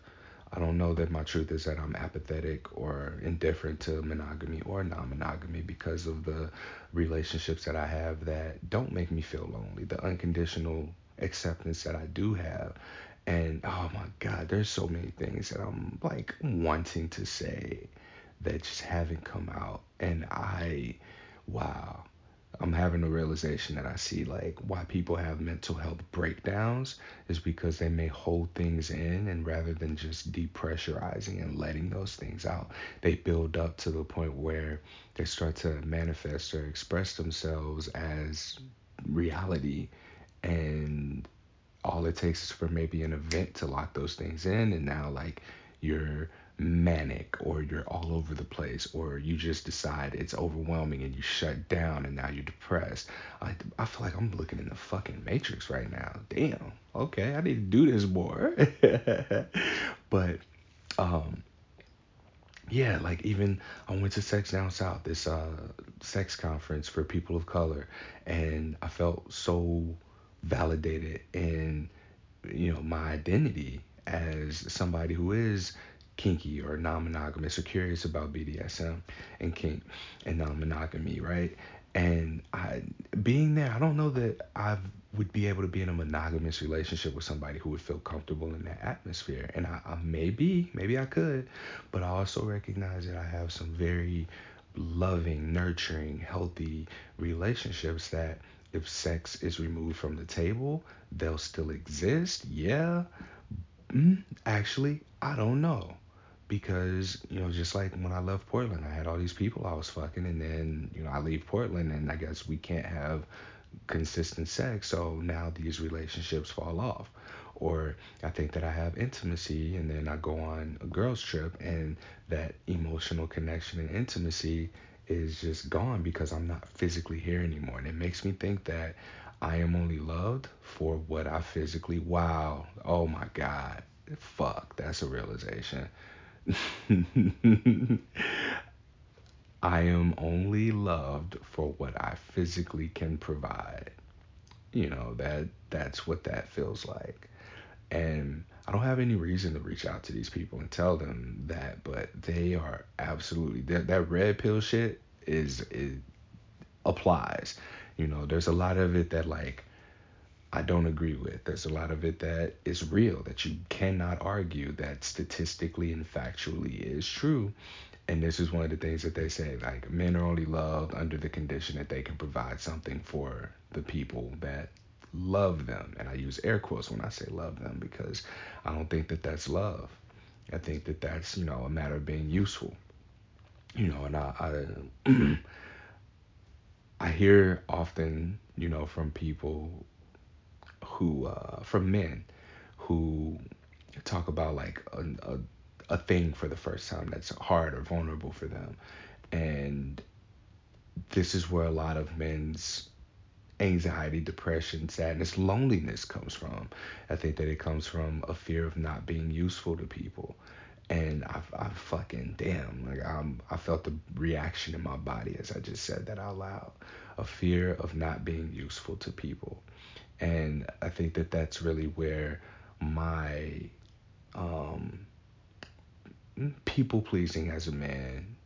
I don't know that my truth is that I'm apathetic or indifferent to monogamy or non monogamy because of the relationships that I have that don't make me feel lonely, the unconditional acceptance that I do have. And oh my God, there's so many things that I'm like wanting to say that just haven't come out. And I, wow, I'm having a realization that I see like why people have mental health breakdowns is because they may hold things in and rather than just depressurizing and letting those things out, they build up to the point where they start to manifest or express themselves as reality and all it takes is for maybe an event to lock those things in and now like you're manic or you're all over the place or you just decide it's overwhelming and you shut down and now you're depressed. I, I feel like I'm looking in the fucking matrix right now. Damn. Okay, I need to do this more. but um yeah, like even I went to Sex Down South, this uh sex conference for people of color and I felt so validated in you know my identity as somebody who is kinky or non-monogamous or curious about BDSM and kink and non-monogamy, right? And I being there, I don't know that I would be able to be in a monogamous relationship with somebody who would feel comfortable in that atmosphere. And I, I maybe, maybe I could, but I also recognize that I have some very loving, nurturing, healthy relationships that if sex is removed from the table, they'll still exist. Yeah. Mm, actually, I don't know because you know just like when I left Portland, I had all these people I was fucking, and then you know I leave Portland, and I guess we can't have consistent sex, so now these relationships fall off. Or I think that I have intimacy, and then I go on a girls trip, and that emotional connection and intimacy is just gone because I'm not physically here anymore, and it makes me think that I am only loved for what I physically. Wow. Oh my God. Fuck. That's a realization. I am only loved for what I physically can provide. You know, that that's what that feels like. And I don't have any reason to reach out to these people and tell them that, but they are absolutely that that red pill shit is it applies. You know, there's a lot of it that like I don't agree with. There's a lot of it that is real, that you cannot argue, that statistically and factually is true. And this is one of the things that they say like, men are only loved under the condition that they can provide something for the people that love them. And I use air quotes when I say love them because I don't think that that's love. I think that that's, you know, a matter of being useful. You know, and I, I, I hear often, you know, from people who uh, from men who talk about like a, a, a thing for the first time that's hard or vulnerable for them and this is where a lot of men's anxiety depression sadness loneliness comes from. I think that it comes from a fear of not being useful to people. And I, I fucking damn like I'm I felt the reaction in my body as I just said that out loud. A fear of not being useful to people. And I think that that's really where my um, people pleasing as a man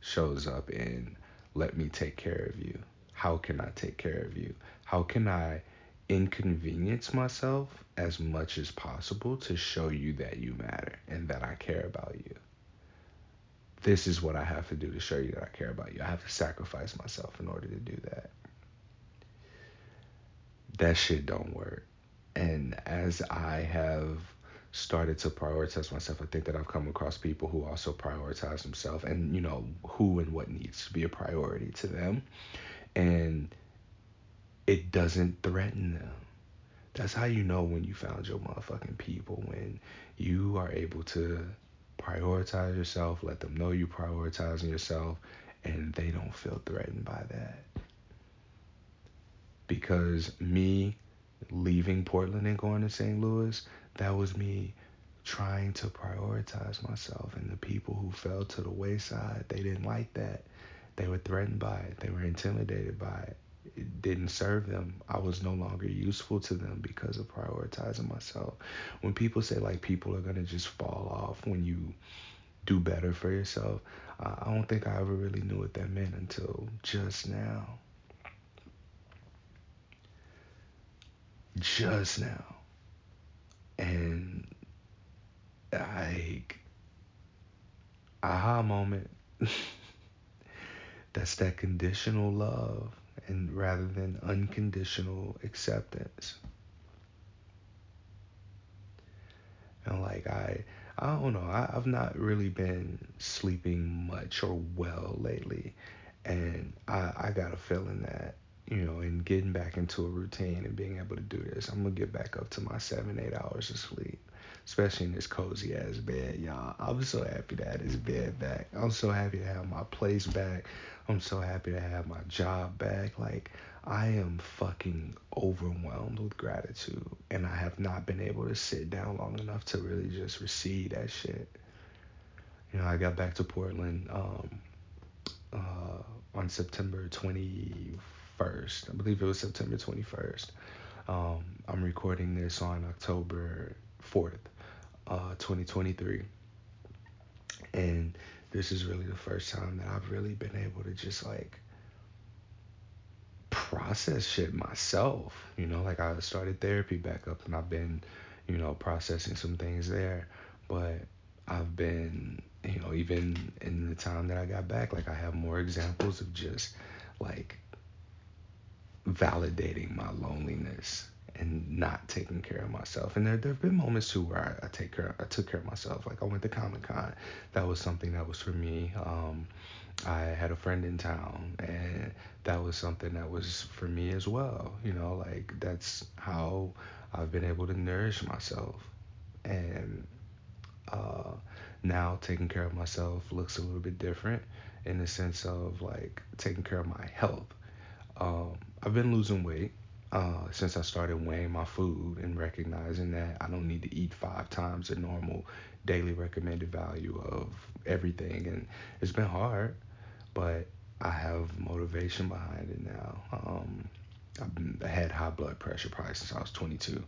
shows up in let me take care of you. How can I take care of you? How can I inconvenience myself as much as possible to show you that you matter and that I care about you? this is what I have to do to show you that I care about you. I have to sacrifice myself in order to do that. That shit don't work. And as I have started to prioritize myself, I think that I've come across people who also prioritize themselves and, you know, who and what needs to be a priority to them. And it doesn't threaten them. That's how you know when you found your motherfucking people, when you are able to prioritize yourself, let them know you're prioritizing yourself, and they don't feel threatened by that. Because me leaving Portland and going to St. Louis, that was me trying to prioritize myself. And the people who fell to the wayside, they didn't like that. They were threatened by it, they were intimidated by it. It didn't serve them. I was no longer useful to them because of prioritizing myself. When people say like people are gonna just fall off when you do better for yourself, I don't think I ever really knew what that meant until just now. Just now. And like aha moment. That's that conditional love and rather than unconditional acceptance. And like I I don't know, I, I've not really been sleeping much or well lately. And I, I got a feeling that, you know, in getting back into a routine and being able to do this, I'm gonna get back up to my seven, eight hours of sleep especially in this cozy ass bed, y'all. I'm so happy to have this bed back. I'm so happy to have my place back. I'm so happy to have my job back. Like, I am fucking overwhelmed with gratitude, and I have not been able to sit down long enough to really just receive that shit. You know, I got back to Portland um, uh, on September 21st. I believe it was September 21st. Um, I'm recording this on October 4th uh, 2023. And this is really the first time that I've really been able to just like process shit myself. You know, like I started therapy back up and I've been, you know, processing some things there. But I've been, you know, even in the time that I got back, like I have more examples of just like validating my loneliness and not taking care of myself. And there there have been moments too where I, I take care I took care of myself. Like I went to Comic Con. That was something that was for me. Um, I had a friend in town and that was something that was for me as well. You know, like that's how I've been able to nourish myself. And uh, now taking care of myself looks a little bit different in the sense of like taking care of my health. Um, I've been losing weight uh, since I started weighing my food and recognizing that I don't need to eat five times the normal daily recommended value of everything. And it's been hard, but I have motivation behind it now. Um, I've had high blood pressure probably since I was 22,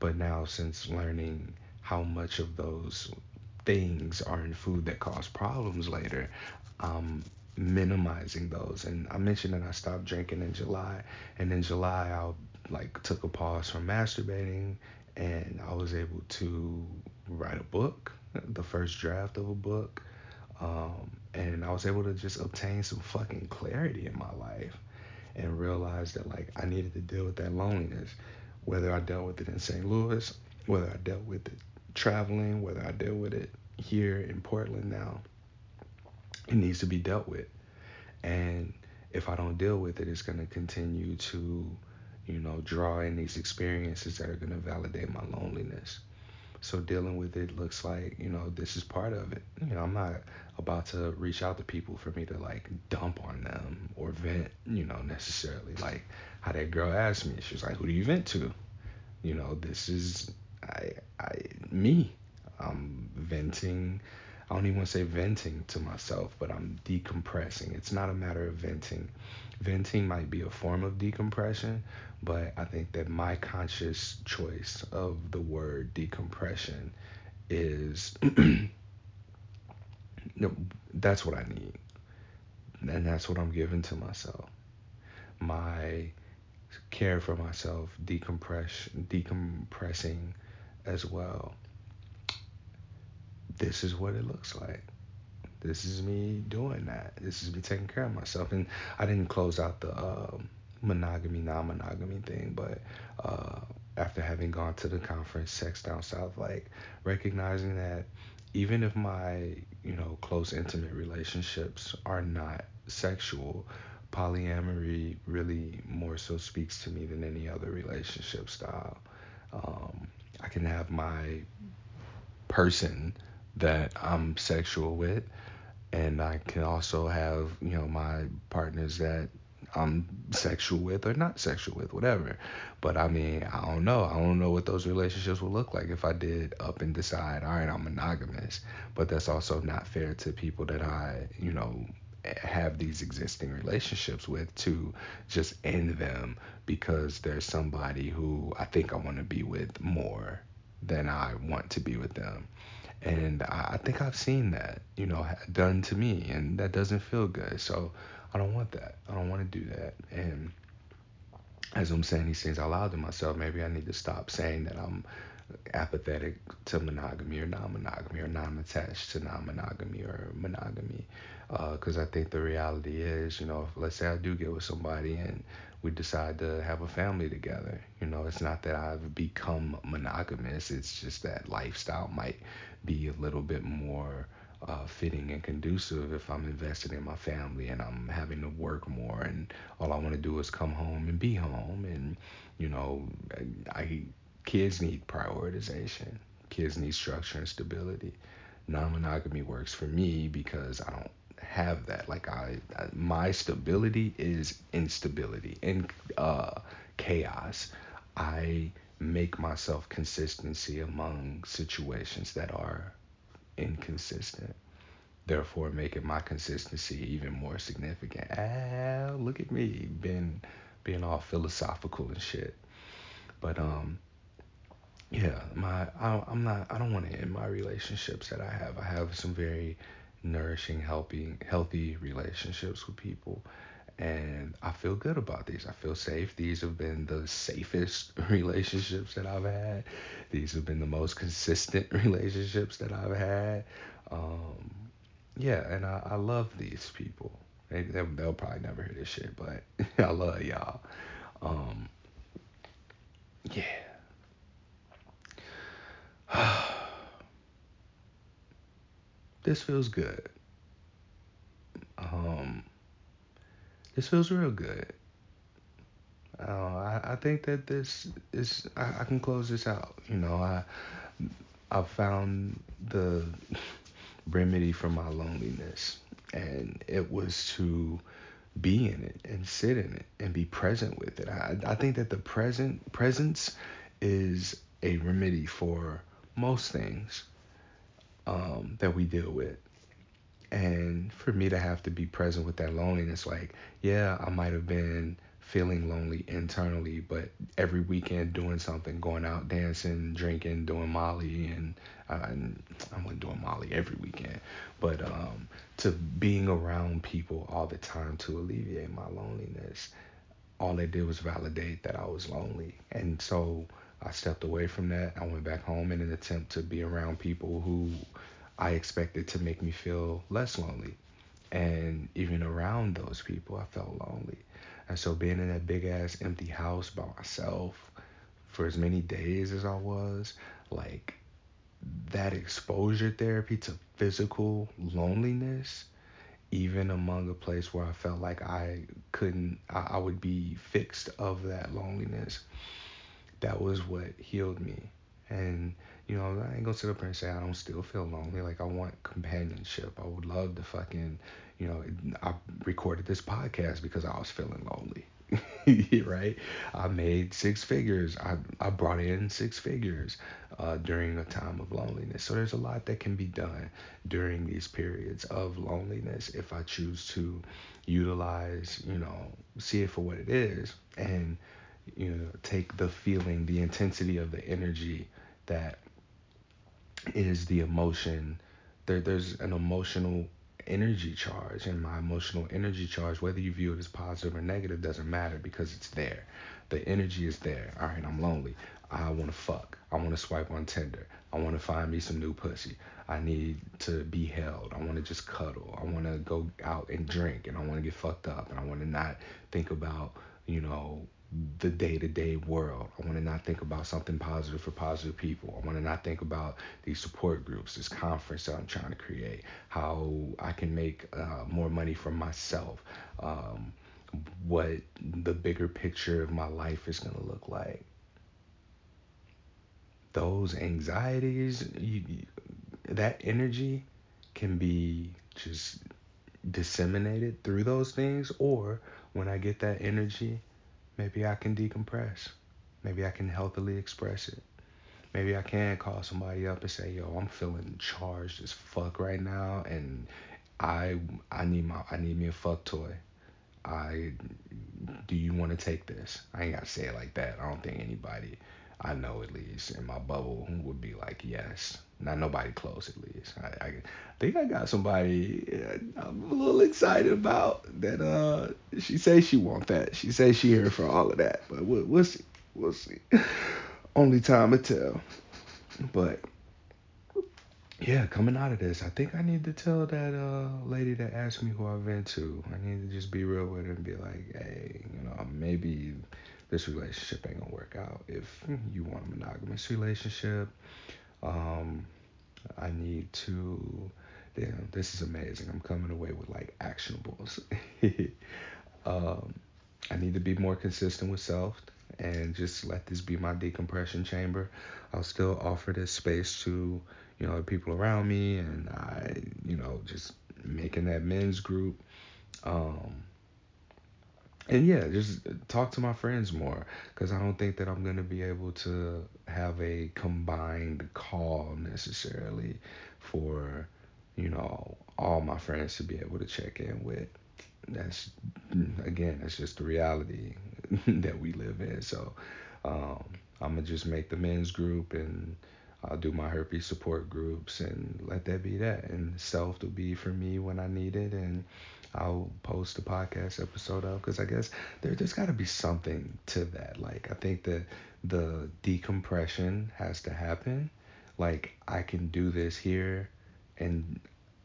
but now since learning how much of those things are in food that cause problems later, minimizing those. And I mentioned that I stopped drinking in July, and in July I like took a pause from masturbating, and I was able to write a book, the first draft of a book, um, and I was able to just obtain some fucking clarity in my life, and realize that like I needed to deal with that loneliness, whether I dealt with it in St. Louis, whether I dealt with it traveling, whether I dealt with it here in Portland now it needs to be dealt with. And if I don't deal with it, it's going to continue to, you know, draw in these experiences that are going to validate my loneliness. So dealing with it looks like, you know, this is part of it. You know, I'm not about to reach out to people for me to like dump on them or vent, you know, necessarily. Like how that girl asked me, she was like, "Who do you vent to?" You know, this is I I me. I'm venting I don't even want to say venting to myself, but I'm decompressing. It's not a matter of venting. Venting might be a form of decompression, but I think that my conscious choice of the word decompression is that's what I need. And that's what I'm giving to myself. My care for myself, decompress, decompressing as well. This is what it looks like This is me doing that. This is me taking care of myself. And I didn't close out the um, monogamy, non monogamy thing, but uh, after having gone to the conference, Sex Down South, like recognizing that even if my, you know, close, intimate relationships are not sexual, polyamory really more so speaks to me than any other relationship style. Um, I can have my person that I'm sexual with, and I can also have, you know, my partners that I'm sexual with or not sexual with, whatever. But I mean, I don't know. I don't know what those relationships would look like if I did up and decide, all right, I'm monogamous. But that's also not fair to people that I, you know, have these existing relationships with to just end them because there's somebody who I think I want to be with more than I want to be with them. And I think I've seen that, you know, done to me, and that doesn't feel good. So I don't want that. I don't want to do that. And as I'm saying these things out loud to myself, maybe I need to stop saying that I'm apathetic to monogamy or non-monogamy or non-attached to non-monogamy or monogamy because uh, I think the reality is, you know, if, let's say I do get with somebody and we decide to have a family together, you know, it's not that I've become monogamous. It's just that lifestyle might be a little bit more uh, fitting and conducive if I'm invested in my family and I'm having to work more and all I want to do is come home and be home and you know I, I kids need prioritization kids need structure and stability non-monogamy works for me because I don't have that like I, I my stability is instability and uh, chaos I make myself consistency among situations that are inconsistent, therefore making my consistency even more significant. Ah, look at me being being all philosophical and shit. But um, yeah, my I, I'm not. I don't want to end my relationships that I have. I have some very nourishing, healthy, healthy relationships with people, and I feel good about these. I feel safe. These have been the safest relationships that I've had. These have been the most consistent relationships that I've had. Um, yeah, and I, I love these people. They, they'll probably never hear this shit, but I love y'all. Um, yeah. this feels good. Um, this feels real good. Uh, I, I think that this is I, I can close this out. You know, I I found the remedy for my loneliness, and it was to be in it and sit in it and be present with it. I I think that the present presence is a remedy for most things um, that we deal with. And for me to have to be present with that loneliness, like, yeah, I might have been feeling lonely internally, but every weekend doing something, going out dancing, drinking, doing Molly, and, uh, and I wasn't doing Molly every weekend, but um, to being around people all the time to alleviate my loneliness, all they did was validate that I was lonely. And so I stepped away from that. I went back home in an attempt to be around people who I expected to make me feel less lonely. And even around those people, I felt lonely. And so being in that big ass empty house by myself for as many days as I was, like that exposure therapy to physical loneliness, even among a place where I felt like I couldn't, I, I would be fixed of that loneliness, that was what healed me. And you know, I ain't gonna sit up here and say I don't still feel lonely. Like I want companionship. I would love to fucking, you know, I recorded this podcast because I was feeling lonely. right? I made six figures. I, I brought in six figures uh, during a time of loneliness. So there's a lot that can be done during these periods of loneliness if I choose to utilize, you know, see it for what it is and, you know, take the feeling, the intensity of the energy that is the emotion. There, there's an emotional energy charge and my emotional energy charge, whether you view it as positive or negative, doesn't matter because it's there. The energy is there. All right, I'm lonely. I want to fuck. I want to swipe on Tinder. I want to find me some new pussy. I need to be held. I want to just cuddle. I want to go out and drink and I want to get fucked up and I want to not think about, you know, the day to day world. I want to not think about something positive for positive people. I want to not think about these support groups, this conference that I'm trying to create, how I can make uh, more money for myself, um, what the bigger picture of my life is going to look like. Those anxieties, you, that energy can be just disseminated through those things, or when I get that energy, Maybe I can decompress. Maybe I can healthily express it. Maybe I can call somebody up and say, "Yo, I'm feeling charged as fuck right now, and I I need my I need me a fuck toy. I do you want to take this? I ain't gotta say it like that. I don't think anybody I know at least in my bubble would be like yes. Not nobody close at least. I, I think I got somebody uh, I'm a little excited about that. Uh, she says she want that. She says she here for all of that. But we'll, we'll see. We'll see. Only time will tell. But yeah, coming out of this, I think I need to tell that uh lady that asked me who I vent to. I need to just be real with her and be like, hey, you know, maybe this relationship ain't gonna work out. If you want a monogamous relationship, um, I need to. Damn, this is amazing. I'm coming away with like actionables. um, I need to be more consistent with Selfed and just let this be my decompression chamber. I'll still offer this space to you know the people around me, and I, you know, just making that men's group. Um, and yeah, just talk to my friends more because I don't think that I'm gonna be able to have a combined call necessarily for you know all my friends to be able to check in with. That's again, that's just the reality that we live in. So um, I'm gonna just make the men's group and I'll do my herpes support groups and let that be that. And Selfed to be for me when I need it and I'll post a podcast episode of because I guess there there's got to be something to that. Like I think that the decompression has to happen. Like I can do this here and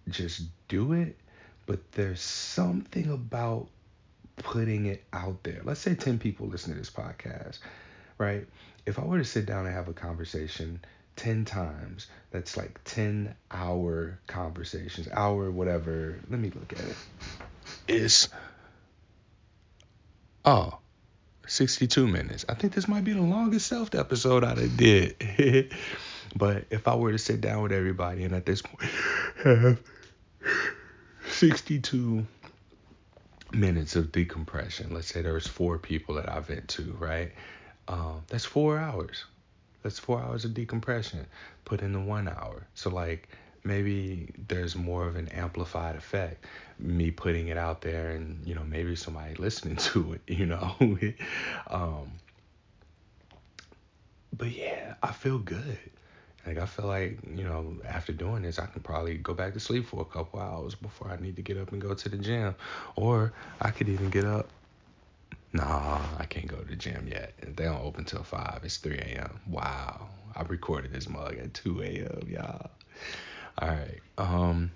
just do it, but there's something about putting it out there. Let's say 10 people listen to this podcast, right? If I were to sit down and have a conversation 10 times, that's like 10 hour conversations, hour, whatever. Let me look at it is oh 62 minutes. I think this might be the longest Selfed episode I did. but if I were to sit down with everybody and at this point have 62 minutes of decompression, let's say there's four people that I vent to, right? Um, that's four hours. That's four hours of decompression. Put into one hour. So like maybe there's more of an amplified effect me putting it out there and you know maybe somebody listening to it you know? Um but yeah i feel good. Like i feel like you know after doing this i can probably go back to sleep for a couple hours before i need to get up and go to the gym. Or i could even get up. Nah, I can't go to the gym yet. They don't open till 5. It's 3 a.m. Wow. I recorded this mug at 2 a.m., y'all. All right. Um,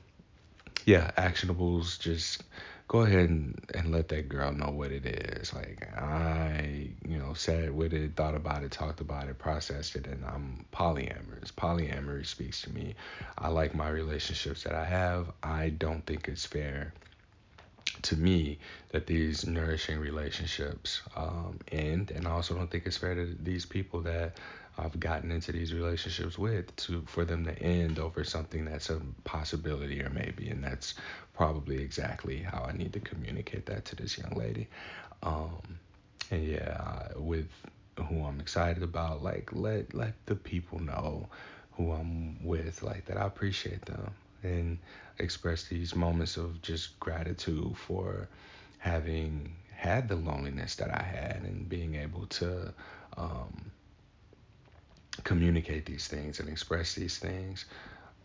yeah, actionables. Just go ahead and, and let that girl know what it is. Like I, you know, sat with it, thought about it, talked about it, processed it, and I'm polyamorous. Polyamory speaks to me. I like my relationships that I have. I don't think it's fair to me that these nourishing relationships um, end, and I also don't think it's fair to these people that I've gotten into these relationships with to for them to end over something that's a possibility or maybe, and that's probably exactly how I need to communicate that to this young lady. Um, and yeah, with who I'm excited about, like let let the people know who I'm with, like that I appreciate them. And express these moments of just gratitude for having had the loneliness that I had and being able to um, communicate these things and express these things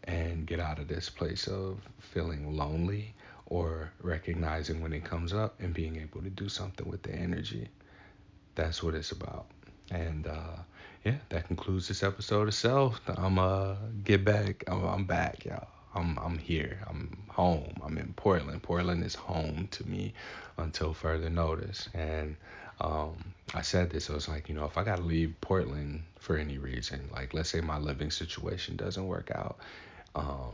and get out of this place of feeling lonely or recognizing when it comes up and being able to do something with the energy. That's what it's about. And uh, yeah, that concludes this episode of Selfed. I'm uh get back. I'm, I'm back, y'all. I'm I'm here. I'm home. I'm in Portland. Portland is home to me until further notice. And um, I said this. I was like, you know, if I gotta leave Portland for any reason, like let's say my living situation doesn't work out, um,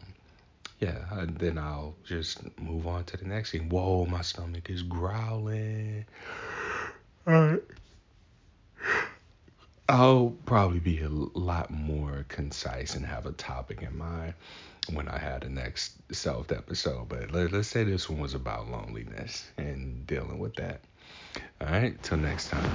yeah, then I'll just move on to the next thing. Whoa, my stomach is growling. I'll probably be a lot more concise and have a topic in mind when I had the next Selfed episode. But let, us say this one was about loneliness and dealing with that. All right, till next time.